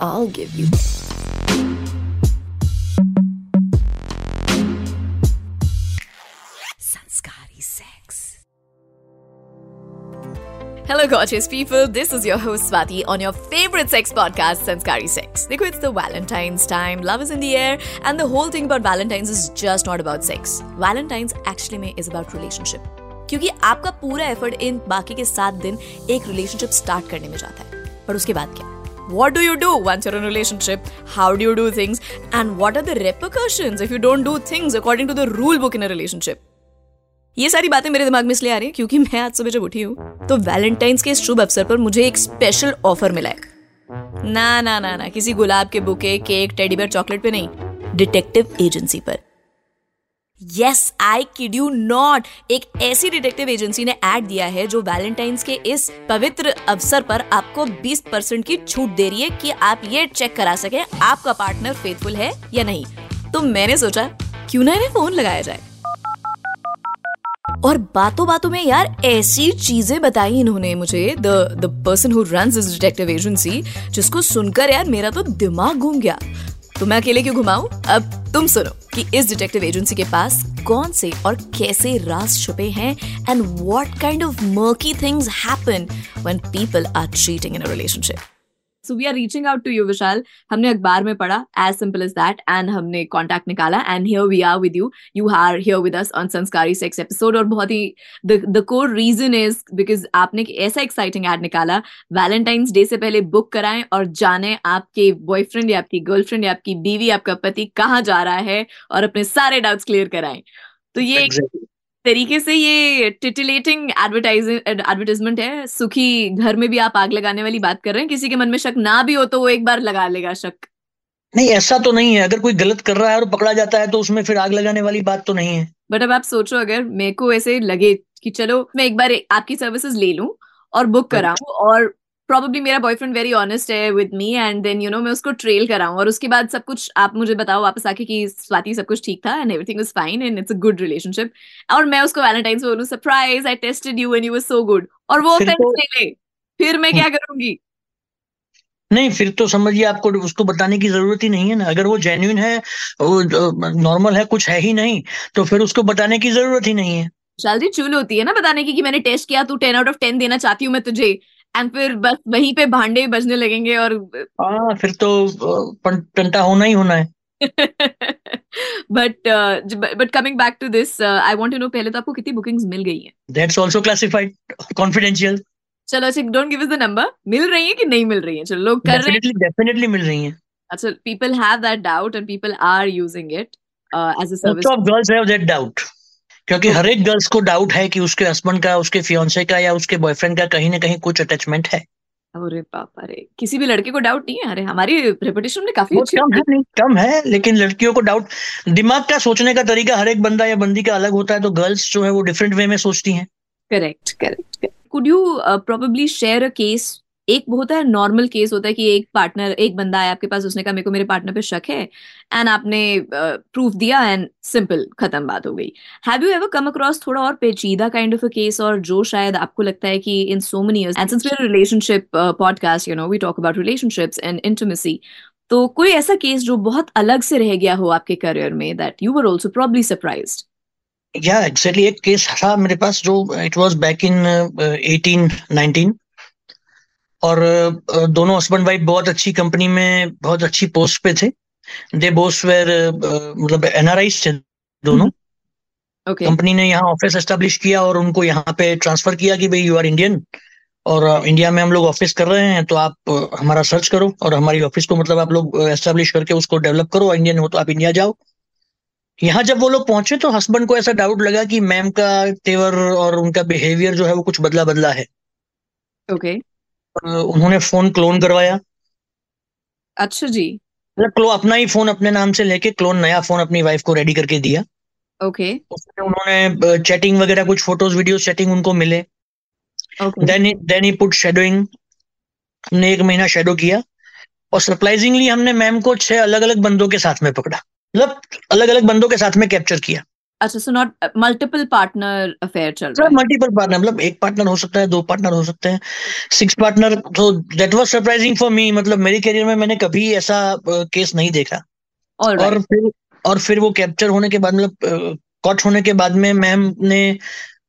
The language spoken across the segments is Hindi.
I'll give you. Sanskari sex. Hello, gorgeous people. This is your host Swati on your favorite sex podcast, Sanskari Sex. देखो, it's the Valentine's time, love is in the air, and the whole thing about Valentine's is just not about sex. Valentine's actually में is about relationship. क्योंकि आपका पूरा एफर्ट इन बाकी के सात दिन एक रिलेशनशिप स्टार्ट करने में जाता है पर उसके बाद क्या What do you do once you're in a relationship? How do you do things? And what are the repercussions if you don't do things according to the rule book in a relationship? ये सारी बातें मेरे दिमाग में इसलिए आ रही है क्योंकि मैं आज सुबह जब उठी हूँ तो वैलेंटाइंस के शुभ अवसर पर मुझे एक स्पेशल ऑफ़र मिला है ना ना ना ना किसी गुलाब के bouquet cake teddy bear chocolate पे नहीं डिटेक्टिव एजेंसी पर yes I kid you not एक ऐसी डिटेक्टिव एजेंसी ने ऐड दिया है जो वैलेंटाइंस के इस पवित्र अवसर पर आपको 20 परसेंट की छूट दे रही है कि आप ये चेक करा सके, आपका पार्टनर फेथफुल है या नहीं। तो मैंने सोचा, क्यों ना इन्हें फ़ोन लगाया जाए? और बातों बातों में यार ऐसी चीज़ें बताई इन्होंने मुझे। The the person who run this detective agency जिसको सुनकर यार मेरा तो दिमाग घूम गया। तो मैं अकेले क्यों घुमाऊं? अब तुम सुनो कि इस डिटेक्टिव एजेंसी के पास कौन से और कैसे राज छुपे हैं and what kind of murky things happen when people are cheating in a relationship so we are reaching out to you Vishal हमने अखबार में पढ़ा as simple as that and हमने कॉन्टैक्ट निकाला and here we are with you you are here with us on Sanskari sex episode और बहुत ही the core reason is because आपने एक ऐसा एक्साइटिंग एड निकाला वैलेंटाइंस डे से पहले बुक कराएँ और जाने आपके बॉयफ्रेंड या आपकी गर्लफ्रेंड या आपकी बीवी आपका पति कहाँ जा रहा है और अपने सारे डाउट्स क्लियर कराएँ तो ये exactly. तरीके से ये टिटिलेटिंग एडवर्टाइजिंग एडवर्टाइजमेंट है। सुखी घर में भी आप आग लगाने वाली बात कर रहे हैं। किसी के मन में शक ना भी हो तो वो एक बार लगा लेगा शक। नहीं ऐसा तो नहीं है। अगर कोई गलत कर रहा है और पकड़ा जाता है तो उसमें फिर आग लगाने वाली बात तो नहीं है। बट अब आप सोचो अगर मेरे को ऐसे लगे कि चलो मैं एक बार आपकी सर्विसेज़ ले लूँ और बुक कराऊं और प्रॉब्ली मेरा बॉयफ्रेंड वेरी ऑनेस्ट है with me and then you know मैं उसको ट्रेल कराऊं और उसके बाद सब कुछ आप मुझे बताओ वापस आके कि स्वाति सब कुछ ठीक था and everything was fine and it's a good relationship और मैं उसको वैलेंटाइंस बोलूँ surprise I tested you and you were so good और वो फिर तो, ले फिर मैं क्या करूँगी? नहीं फिर तो समझिए आपको उसको बताने की ज़रूरत ही नहीं है ना। अगर वो जेन्यून है वो नॉर्मल है कुछ है ही नहीं तो फिर उसको बताने की ज़रूरत ही नहीं है। शालजी चूल होती है ना बताने की कि मैंने टेस्ट किया तू टेन आउट ऑफ़ टेन देना चाहती हूँ मैं तुझे। एंड फिर बस वहीं पे भांडे बजने लगेंगे और हाँ फिर तो टंटा होना ही होना है। But but coming back to this I want to know पहले तो आपको कितनी बुकिंग्स मिल गई हैं? दैट्स आल्सो क्लासिफाइड कॉन्फिडेंशियल चलो अच्छा don't give us the number मिल रही है कि नहीं मिल रही है? चलो लोग कर रहे हैं। डेफिनेटली मिल रही हैं। अच्छा people have that doubt and people are using it as a service of girls have that doubt क्योंकि हर एक गर्ल्स को डाउट है कि उसके हस्बैंड का उसके फियोन्से का या उसके बॉयफ्रेंड का कहीं ना कहीं कुछ अटैचमेंट है। अरे पापा रे किसी भी लड़के को डाउट नहीं है? अरे हमारी रेपुटेशन में काफ़ी अच्छी कम है नहीं कम है लेकिन लड़कियों को डाउट दिमाग का सोचने का तरीका हर एक बंदा या बंदी का अलग होता है तो गर्ल्स जो है वो डिफरेंट वे में सोचती हैं। Correct correct could you probably share a case एक होता है नॉर्मल केस होता है कि एक पार्टनर एक बंदा है आपके पास उसने कहा मेरे को मेरे पार्टनर पे शक है एंड आपने प्रूफ uh, दिया एंड सिंपल खत्म बात हो गई। Have you ever come across थोड़ा और पेचीदा काइंड ऑफ़ अ केस और जो शायद आपको लगता है कि in so many years and since we relationship podcast you know we talk about relationships and intimacy तो कोई ऐसा केस जो बहुत अलग से रह गया हो आपके करियर में that you were also probably surprised या एग्जैक्टली एक केस था मेरे पास जो इट वाज बैक इन 1819 और दोनों हस्बैंड वाइफ बहुत अच्छी कंपनी में बहुत अच्छी पोस्ट पे थे। दे बोस वेर मतलब एनआरआईज थे दोनों। okay. कंपनी ने यहाँ ऑफ़िस एस्टेब्लिश किया और उनको यहाँ पे ट्रांसफ़र किया कि भाई यू आर इंडियन और इंडिया में हम लोग ऑफ़िस कर रहे हैं तो आप हमारा सर्च करो और हमारी ऑफ़िस को मतलब आप लोग एस्टेब्लिश करके उसको डेवलप करो इंडियन हो तो आप इंडिया जाओ। यहाँ जब वो लोग पहुँचे तो हस्बैंड को ऐसा डाउट लगा कि मैम का तेवर और उनका बिहेवियर जो है वो कुछ बदला बदला है। Okay okay. उन्होंने फ़ोन क्लोन करवाया। अच्छा जी। मतलब क्लो अपना ही फ़ोन अपने नाम से लेके क्लोन नया फ़ोन अपनी वाइफ को रेडी करके दिया। ओके। उसमें उन्होंने चैटिंग वगैरह कुछ फ़ोटोज़ वीडियो चैटिंग उनको मिले। Then then he put shadowing हमने एक महीना शेडो किया। और सरप्राइजिंगली हमने मैम को छह अलग अलग बंदों के साथ में पकड़ा। मतलब अलग अलग बंदों के साथ में कैप्चर किया। अच्छा so not multiple partner affair चल रहा है। मल्टीपल पार्टनर मतलब एक पार्टनर हो सकता है दो पार्टनर हो सकते हैं। सिक्स पार्टनर तो that was surprising for me मतलब मेरे करियर में मैंने कभी ऐसा केस नहीं देखा। All और फिर और फिर वो कैप्चर होने के बाद मतलब कॉट होने के बाद में मैम ने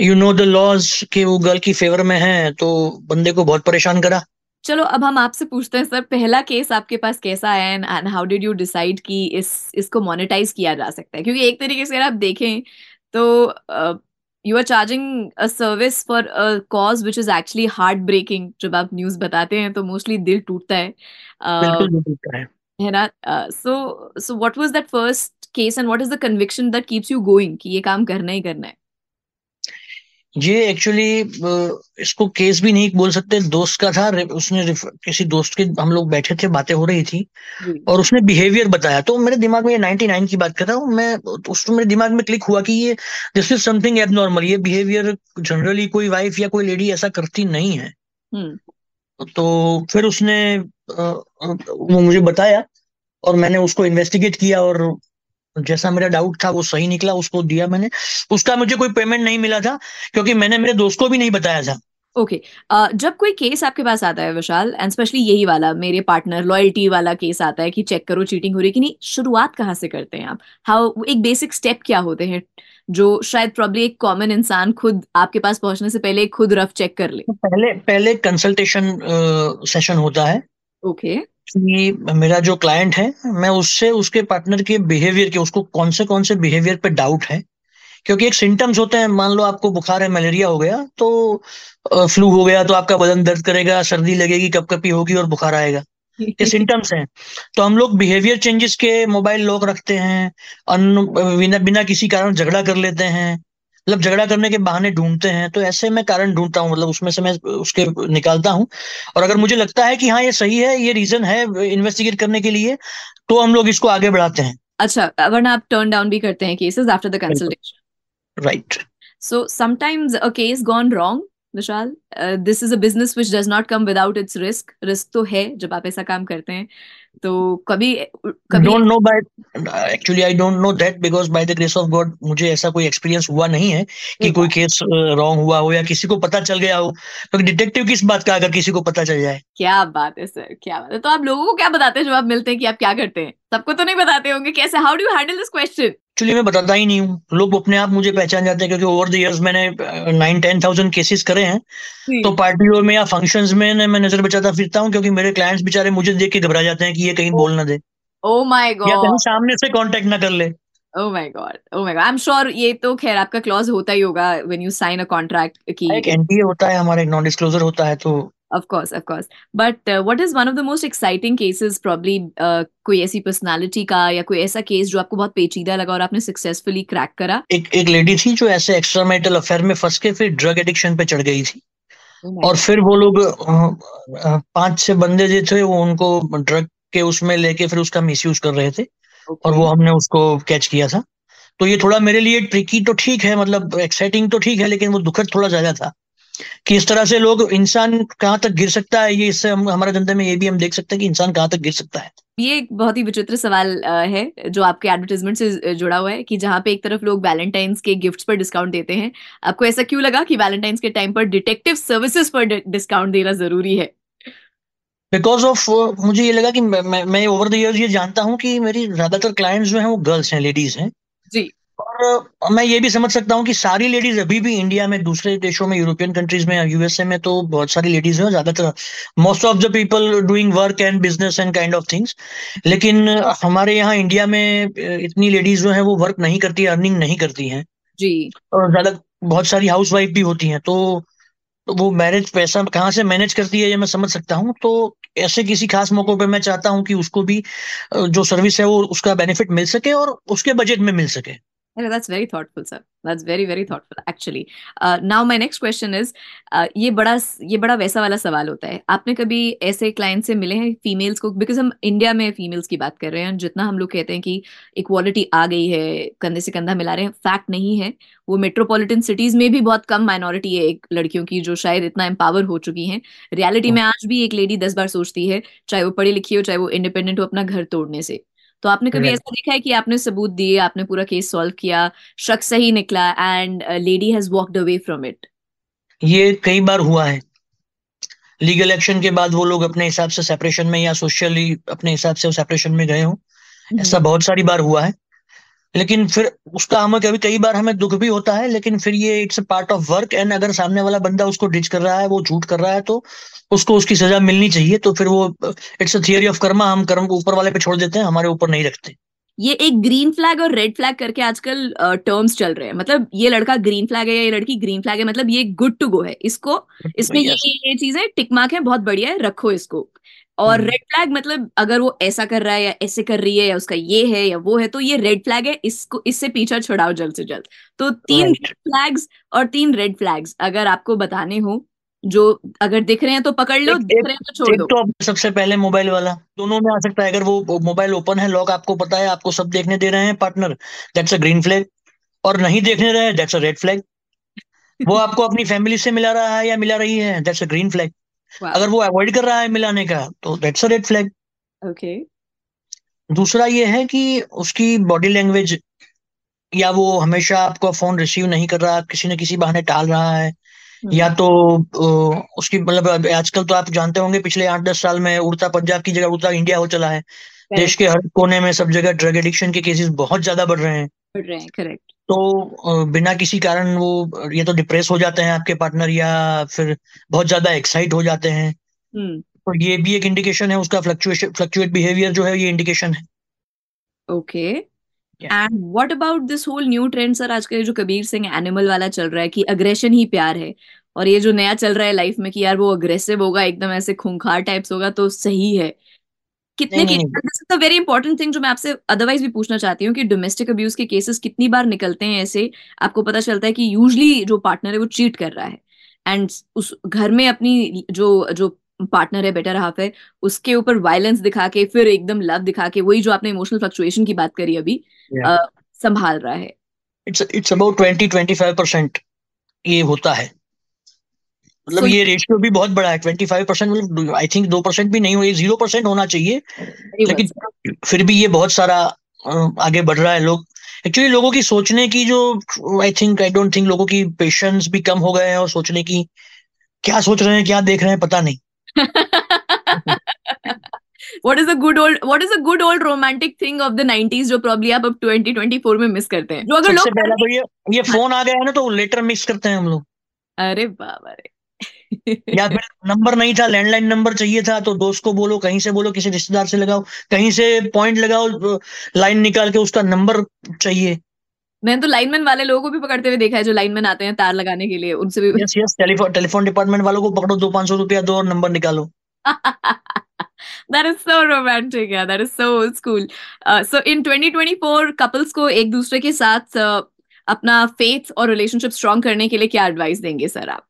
यू नो द लॉज कि वो गर्ल की फेवर में है तो बंदे को बहुत परेशान करा। चलो अब हम आपसे पूछते हैं सर पहला केस आपके पास कैसा आया and how did you decide कि इस इसको मोनेटाइज किया जा सकता है? क्योंकि एक तरीके से अगर आप देखें तो you are charging a service for a cause which is actually heart breaking जब आप न्यूज़ बताते हैं तो मोस्टली दिल टूटता है। है। है ना? So so what was that first case and what is the conviction that keeps you going कि ये काम करना ही करना है? ये एक्चुअली इसको केस भी नहीं बोल सकते दोस्त का था उसने किसी दोस्त के हम लोग बैठे थे बातें हो रही थी और उसने बिहेवियर बताया। तो मेरे दिमाग में ये 99 की बात कर रहा हूँ मैं उसमें मेरे दिमाग में क्लिक हुआ कि ये दिस इज़ समथिंग एबनॉर्मल ये बिहेवियर जनरली कोई वाइफ या कोई लेडी ऐसा करती नहीं है। हम्म। तो फिर उसने वो मुझे बताया और मैंने उसको इन्वेस्टिगेट किया और जैसा मेरा डाउट था वो सही निकला उसको दिया मैंने। उसका मुझे कोई पेमेंट नहीं मिला था क्योंकि मैंने मेरे दोस्त को भी नहीं बताया था। Okay okay. uh, जब कोई केस आपके पास आता है विशाल एंड स्पेशली यही वाला मेरे पार्टनर लॉयल्टी वाला केस आता है कि चेक करो चीटिंग हो रही है कि नहीं शुरुआत कहाँ से करते हैं आप? हाउ एक बेसिक स्टेप क्या होते हैं जो शायद प्रॉब्ली एक कॉमन इंसान खुद आपके पास पहुँचने से पहले खुद रफ चेक कर ले? तो पहले पहले कंसल्टेशन सेशन uh, होता है। ओके कि मेरा जो क्लाइंट है मैं उससे उसके पार्टनर के बिहेवियर के उसको कौन से कौन से बिहेवियर पे डाउट है? क्योंकि एक सिम्टम्स होते हैं मान लो आपको बुखार है मलेरिया हो गया तो फ्लू हो गया तो आपका बदन दर्द करेगा सर्दी लगेगी कपकपी होगी और बुखार आएगा। ये सिम्टम्स हैं। तो हम लोग बिहेवियर चेंजेस के मोबाइल लॉक रखते हैं बिना बिना किसी कारण झगड़ा कर लेते हैं। मतलब झगड़ा करने के बहाने ढूंढते हैं तो ऐसे मैं कारण ढूंढता हूँ मतलब उसमें से मैं उसके निकालता हूँ। और अगर मुझे लगता है कि हाँ ये सही है ये रीजन है इन्वेस्टिगेट करने के लिए तो हम लोग इसको आगे बढ़ाते हैं। अच्छा वरना आप टर्न डाउन भी करते हैं cases after the consultation right so sometimes a case gone wrong, Uh, this is a business which does not come without its risk. Risk तो है जब आप ऐसा काम करते हैं। तो कभी कभी don't know by actually I don't know that because by the grace of God मुझे ऐसा कोई एक्सपीरियंस हुआ नहीं है कि कोई केस रॉन्ग हुआ हो या किसी को पता चल गया हो। क्योंकि डिटेक्टिव किस बात का अगर किसी को पता चल जाए? क्या बात है सर क्या बात है। तो आप लोगों को क्या बताते हैं जब आप मिलते हैं कि आप क्या करते हैं? सबको तो नहीं बताते होंगे कैसे how do handle this question actually मैं बताता ही नहीं हूँ। लोग अपने आप मुझे पहचान जाते हैं क्योंकि ओवर द इयर्स मैंने नाइन टेन थाउज़ेंड केसेस करे हैं। तो पार्टियों में या फ़ंक्शंस में मैं नज़र बचाता फिरता हूँ क्योंकि मेरे क्लाइंट्स बेचारे मुझे देख के घबरा जाते हैं कि ये कहीं बोल ना दे। ओ माय गॉड या कहीं सामने से कांटेक्ट ना कर ले। ओ my God oh my God I am sure ये तो खैर आपका क्लॉज होता ही होगा when you sign a contract की एक एनडीए होता है हमारा एक नॉन डिस्क्लोजर होता है तो Of course, of course. But uh, what is one of the most exciting cases? Probably uh, कोई ऐसी पर्सनालिटी का या कोई ऐसा केस जो आपको बहुत पेचीदा लगा और आपने सक्सेसफुली क्रैक करा एक एक लेडी थी जो ऐसे एक्स्ट्रा मैरिटल अफेयर में फंस के फिर ड्रग एडिक्शन पे चढ़ गई थी Oh और फिर वो लोग पाँच छह बंदे जो थे वो उनको ड्रग के उसमें लेके फिर उसका मिसयूज कर रहे थे God. और वो हमने उसको कैच किया था तो ये थोड़ा मेरे लिए ट्रिकी तो ठीक है मतलब एक्साइटिंग तो ठीक है लेकिन वो दुखद थोड़ा ज़्यादा था कि इस तरह से लोग इंसान कहाँ तक गिर सकता है ये इससे हम हमारे धंधे में ये भी हम देख सकते हैं कि इंसान कहाँ तक गिर सकता है। ये एक बहुत ही विचित्र सवाल है जो आपके एडवर्टाइजमेंट से जुड़ा हुआ है कि जहाँ पे एक तरफ़ लोग वैलेंटाइंस के गिफ्ट्स पर डिस्काउंट देते हैं। आपको ऐसा क्यों लगा कि वैलेंटाइंस के टाइम पर डिटेक्टिव सर्विसेज़ पर डिस्काउंट देना ज़रूरी है? बिकॉज़ ऑफ़ मुझे ये लगा कि मैं, मैं ओवर द इयर्स ये जानता हूँ कि मेरी ज़्यादातर क्लाइंट्स जो हैं वो गर्ल्स हैं लेडीज़ हैं। जी। और मैं ये भी समझ सकता हूँ कि सारी लेडीज़ अभी भी इंडिया में दूसरे देशों में यूरोपियन कंट्रीज़ में यूएसए में तो बहुत सारी लेडीज़ हैं ज़्यादातर most of the people doing work and business and kind of things लेकिन हमारे यहाँ इंडिया में इतनी लेडीज़ जो है वो वर्क नहीं करती अर्निंग नहीं करती हैं। जी। और ज़्यादा बहुत सारी हाउस वाइफ भी होती हैं तो तो वो मैरिज पैसा कहाँ से मैनेज करती है ये मैं समझ सकता हूँ। तो ऐसे किसी खास मौकों पे मैं चाहता हूँ कि उसको भी जो सर्विस है वो उसका बेनिफिट मिल सके और उसके बजट में मिल सके। That's very thoughtful sir. That's very very thoughtful actually. Uh, now my next question is uh, ये बड़ा ये बड़ा वैसा वाला सवाल होता है। आपने कभी ऐसे क्लाइंट से मिले हैं फीमेल्स को? बिकॉज़ हम इंडिया में फीमेल्स की बात कर रहे हैं जितना हम लोग कहते हैं कि इक्वालिटी आ गई है कंधे से कंधा मिला रहे हैं फैक्ट नहीं है। वो मेट्रोपॉलिटन सिटीज़ में भी बहुत कम माइनॉरिटी है एक लड़कियों की जो शायद इतना एम्पावर हो चुकी हैं। रियलिटी में आज भी एक लेडी दस बार सोचती है चाहे वो पढ़ी लिखी हो चाहे वो इंडिपेंडेंट हो अपना घर तोड़ने से। तो आपने कभी ऐसा देखा है कि आपने सबूत दिए आपने पूरा केस सॉल्व किया शख्स सही निकला and lady has walked away from it ये कई बार हुआ है। लीगल एक्शन के बाद वो लोग अपने हिसाब से सेपरेशन में या सोशली अपने हिसाब से सेपरेशन में गए हो। ऐसा हम्म। बहुत सारी बार हुआ है। लेकिन फिर उसका हमें कभी कई बार हमें दुख भी होता है लेकिन फिर ये it's a part of work and अगर सामने वाला बंदा उसको डिच कर रहा है वो झूठ कर रहा है तो उसको उसकी सजा मिलनी चाहिए तो फिर वो it's a theory of karma हम कर्म को ऊपर वाले पे छोड़ देते हैं हमारे ऊपर नहीं रखते। ये एक ग्रीन फ्लैग और रेड फ्लैग करके आजकल टर्म्स चल रहे हैं। मतलब ये लड़का ग्रीन फ्लैग है या ये लड़की ग्रीन फ्लैग है मतलब ये गुड टू गो है। इसको इसमें ये ये चीज़ें टिक मार्क है बहुत बढ़िया है रखो इसको। और रेड हम्म। फ्लैग मतलब अगर वो ऐसा कर रहा है या ऐसे कर रही है या उसका ये है या वो है तो ये रेड फ्लैग है इसको इससे पीछा छुड़ाओ जल्द से जल्द। तो तीन रेड फ्लैग्स और तीन रेड फ्लैग्स अगर आपको बताने हो जो अगर दिख रहे हैं तो पकड़ लो दिख रहे हैं तो छोड़ दो। तो सबसे पहले मोबाइल वाला दोनों में आ सकता है अगर वो मोबाइल ओपन है लॉक आपको पता है आपको सब देखने दे रहे हैं partner that's a green flag और नहीं देखने रहे दैट्स अ रेड फ्लैग वो आपको अपनी फैमिली से मिला रहा है या मिला रही है दैट्स अ ग्रीन फ्लैग अगर वो अवॉइड कर रहा है मिलाने का तो that's a red flag okay दूसरा ये है कि उसकी बॉडी लैंग्वेज या वो हमेशा आपका फ़ोन रिसीव नहीं कर रहा किसी न किसी बहाने टाल रहा है हम्म। या तो उसकी मतलब आजकल तो आप जानते होंगे पिछले आठ दस साल में उड़ता पंजाब की जगह उड़ता इंडिया हो चला है। देश के हर कोने में सब जगह ड्रग एडिक्शन के केसेस बहुत ज़्यादा बढ़ रहे हैं। बढ़ रहे हैं करेक्ट तो बिना किसी कारण वो ये तो डिप्रेस हो जाते हैं आपके पार्टनर या फिर बहुत ज़्यादा एक्साइट हो जाते हैं। हम्म। तो ये भी एक इंडिकेशन है उसका फ्लक्चुएशन फ्लक्चुएट बिहेवियर जो है ये इंडिकेशन है। Okay and what about this whole new trend sir आजकल जो कबीर सिंह एनिमल वाला चल रहा है कि अग्रेशन ही प्यार है। और ये जो नया चल रहा है लाइफ में कि यार वो अग्रेसिव होगा एकदम ऐसे खूंखार टाइप्स होगा तो सही है। कितने दिस वेरी इंपॉर्टेंट थिंग जो मैं आपसे अदरवाइज़ भी पूछना चाहती हूँ कि डोमेस्टिक अब्यूज के केसेस कितनी बार निकलते हैं ऐसे आपको पता चलता है कि यूजली जो पार्टनर है वो चीट कर रहा है। एंड उस घर में अपनी जो जो पार्टनर है बेटर हाफ़ है उसके ऊपर वायलेंस दिखा के फिर एकदम लव दिखा के वही जो आपने इमोशनल फ्लक्चुएशन की बात करी अभी yeah. संभाल रहा है। It's it's about twenty twenty five percent ये होता है। मतलब so, ये रेशियो भी बहुत बड़ा है ट्वेंटी फाइव परसेंट मतलब आई थिंक दो परसेंट भी नहीं हो ये ज़ीरो परसेंट होना चाहिए। लेकिन फिर भी ये बहुत सारा आगे बढ़ रहा है लोग। एक्चुअली लोगों की सोचने की जो I think I don't think लोगों की पेशेंस भी कम हो गए हैं और सोचने की क्या सोच रहे हैं क्या देख रहे हैं पता नहीं। What is a good old what is a good old romantic thing of the 90s जो probably आप अब 2024 में मिस करते हैं? जो अगर लोग पहला तो ये ये फ़ोन आ गया है ना तो लेटर मिस करते हैं हम लोग। अरे बाबा रे। या फिर नंबर नहीं था लैंडलाइन नंबर चाहिए था तो दोस्त को बोलो कहीं से बोलो किसी रिश्तेदार से लगाओ कहीं से पॉइंट लगाओ लाइन निकाल के उसका नंबर चाहिए। मैंने तो लाइनमैन वाले लोगों को भी पकड़ते हुए देखा है जो लाइनमैन आते हैं तार लगाने के लिए उनसे भी। Yes yes telephone telephone department वालों को पकड़ो दो पाँच सौ रुपया दो और नंबर निकालो। That is so romantic yeah that is so old uh, so in 2024 couples को एक दूसरे के साथ uh, अपना फेथ और रिलेशनशिप स्ट्रॉन्ग करने के लिए क्या एडवाइस देंगे सर आप?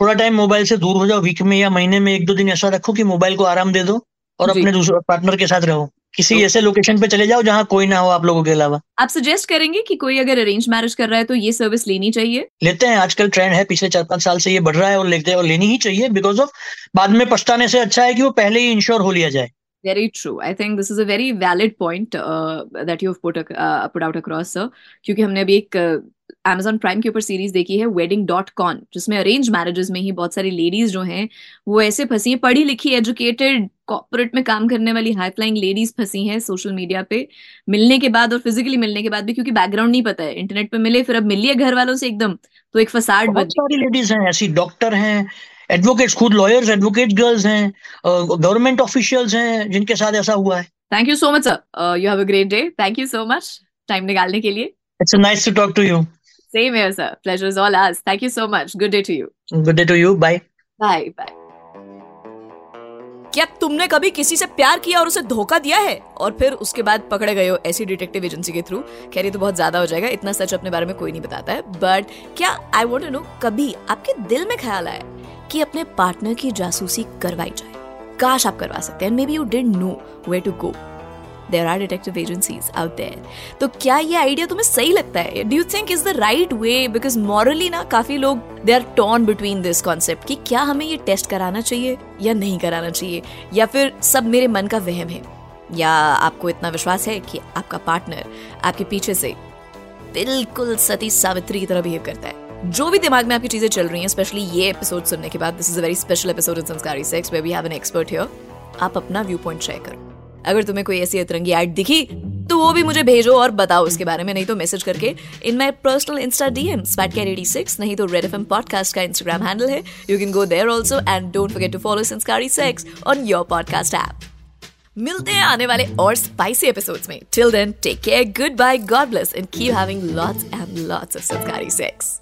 थोड़ा टाइम मोबाइल से दूर हो जाओ वीक में या महीने में एक दो दिन ऐसा रखो कि मोबाइल को आराम दे दो और अपने दूसरे पार्टनर के साथ रहो किसी तो, ऐसे लोकेशन पे चले जाओ जहाँ कोई ना हो आप लोगों के अलावा आप सजेस्ट करेंगे कि कोई अगर अरेंज मैरिज कर रहा है तो ये सर्विस लेनी चाहिए लेते हैं आजकल ट्रेंड है पिछले चार पाँच साल से ये बढ़ रहा है और लेते हैं और लेनी ही चाहिए बिकॉज़ ऑफ़ बाद में पछताने से अच्छा है कि वो पहले ही इंश्योर हो लिया जाए Very true. I think this is a very valid point uh, that you've put uh, put out across, sir. क्योंकि हमने अभी एक अमेजॉन प्राइम के ऊपर सीरीज़ देखी है वेडिंग डॉट कॉन जिसमें अरेंज मैरिजेस में ही बहुत सारी लेडीज़ जो हैं वो ऐसे फंसी हैं पढ़ी लिखी एजुकेटेड कॉर्पोरेट में काम करने वाली हाई फ्लाइंग लेडीज़ फंसी हैं सोशल मीडिया पे मिलने के बाद और फिजिकली मिलने के बाद भी क्योंकि बैकग्राउंड नहीं पता है इंटरनेट पे मिले फिर अब मिल लिया घर वालों से एकदम तो एक फसाड बहुत सारी लेडीज़ हैं ऐसी डॉक्टर हैं एडवोकेट्स खुद लॉयर्स एडवोकेट गर्ल्स हैं गवर्नमेंट ऑफिशियल्स हैं जिनके साथ ऐसा हुआ है। Thank you so much sir you have a great day thank you so much time निकालने के लिए। It's nice to talk to you Same here, sir. Pleasure is all ours. Thank you so much. Good day to you. Good day to you. Bye. Bye. Bye. क्या तुमने कभी किसी से प्यार किया और उसे धोखा दिया है और फिर उसके बाद पकड़े गए हो ऐसी डिटेक्टिव एजेंसी के थ्रू खैर ये तो बहुत ज़्यादा हो जाएगा इतना सच अपने बारे में कोई नहीं बताता है बट क्या आई वॉन्ट नो कभी आपके दिल में ख्याल आया कि अपने पार्टनर की जासूसी करवाई जाए काश आप करवा सकते हैं maybe you don't know way to go there are detective agencies out there तो क्या ये आइडिया तुम्हें सही लगता है? Do you think is the right way because morally ना, काफ़ी लोग they are torn between this concept कि क्या हमें ये टेस्ट कराना चाहिए या नहीं कराना चाहिए? या फिर सब मेरे मन का वहम है? या आपको इतना विश्वास है कि आपका पार्टनर आपके पीछे से बिल्कुल सती सावित्री की तरह बिहेव करता है? जो भी दिमाग में आपकी चीज़ें चल रही हैं स्पेशली ये एपिसोड सुनने के बाद this is a very special episode in Sanskari sex where we have an expert here आप अपना व्यू पॉइंट शेयर करो। अगर तुम्हें कोई ऐसी अतरंगी एड दिखी तो वो भी मुझे भेजो और बताओ उसके बारे में, नहीं तो मैसेज करके। In my personal insta DM at six नहीं तो रेड एफ़ एम पॉडकास्ट का इंस्टाग्राम हैंडल है। You can go there also and don't forget to follow Sanskari sex on your podcast app मिलते हैं आने वाले और स्पाइसी एपिसोड्स में। Till then take care good bye God bless and keep having lots and lots of Sanskari sex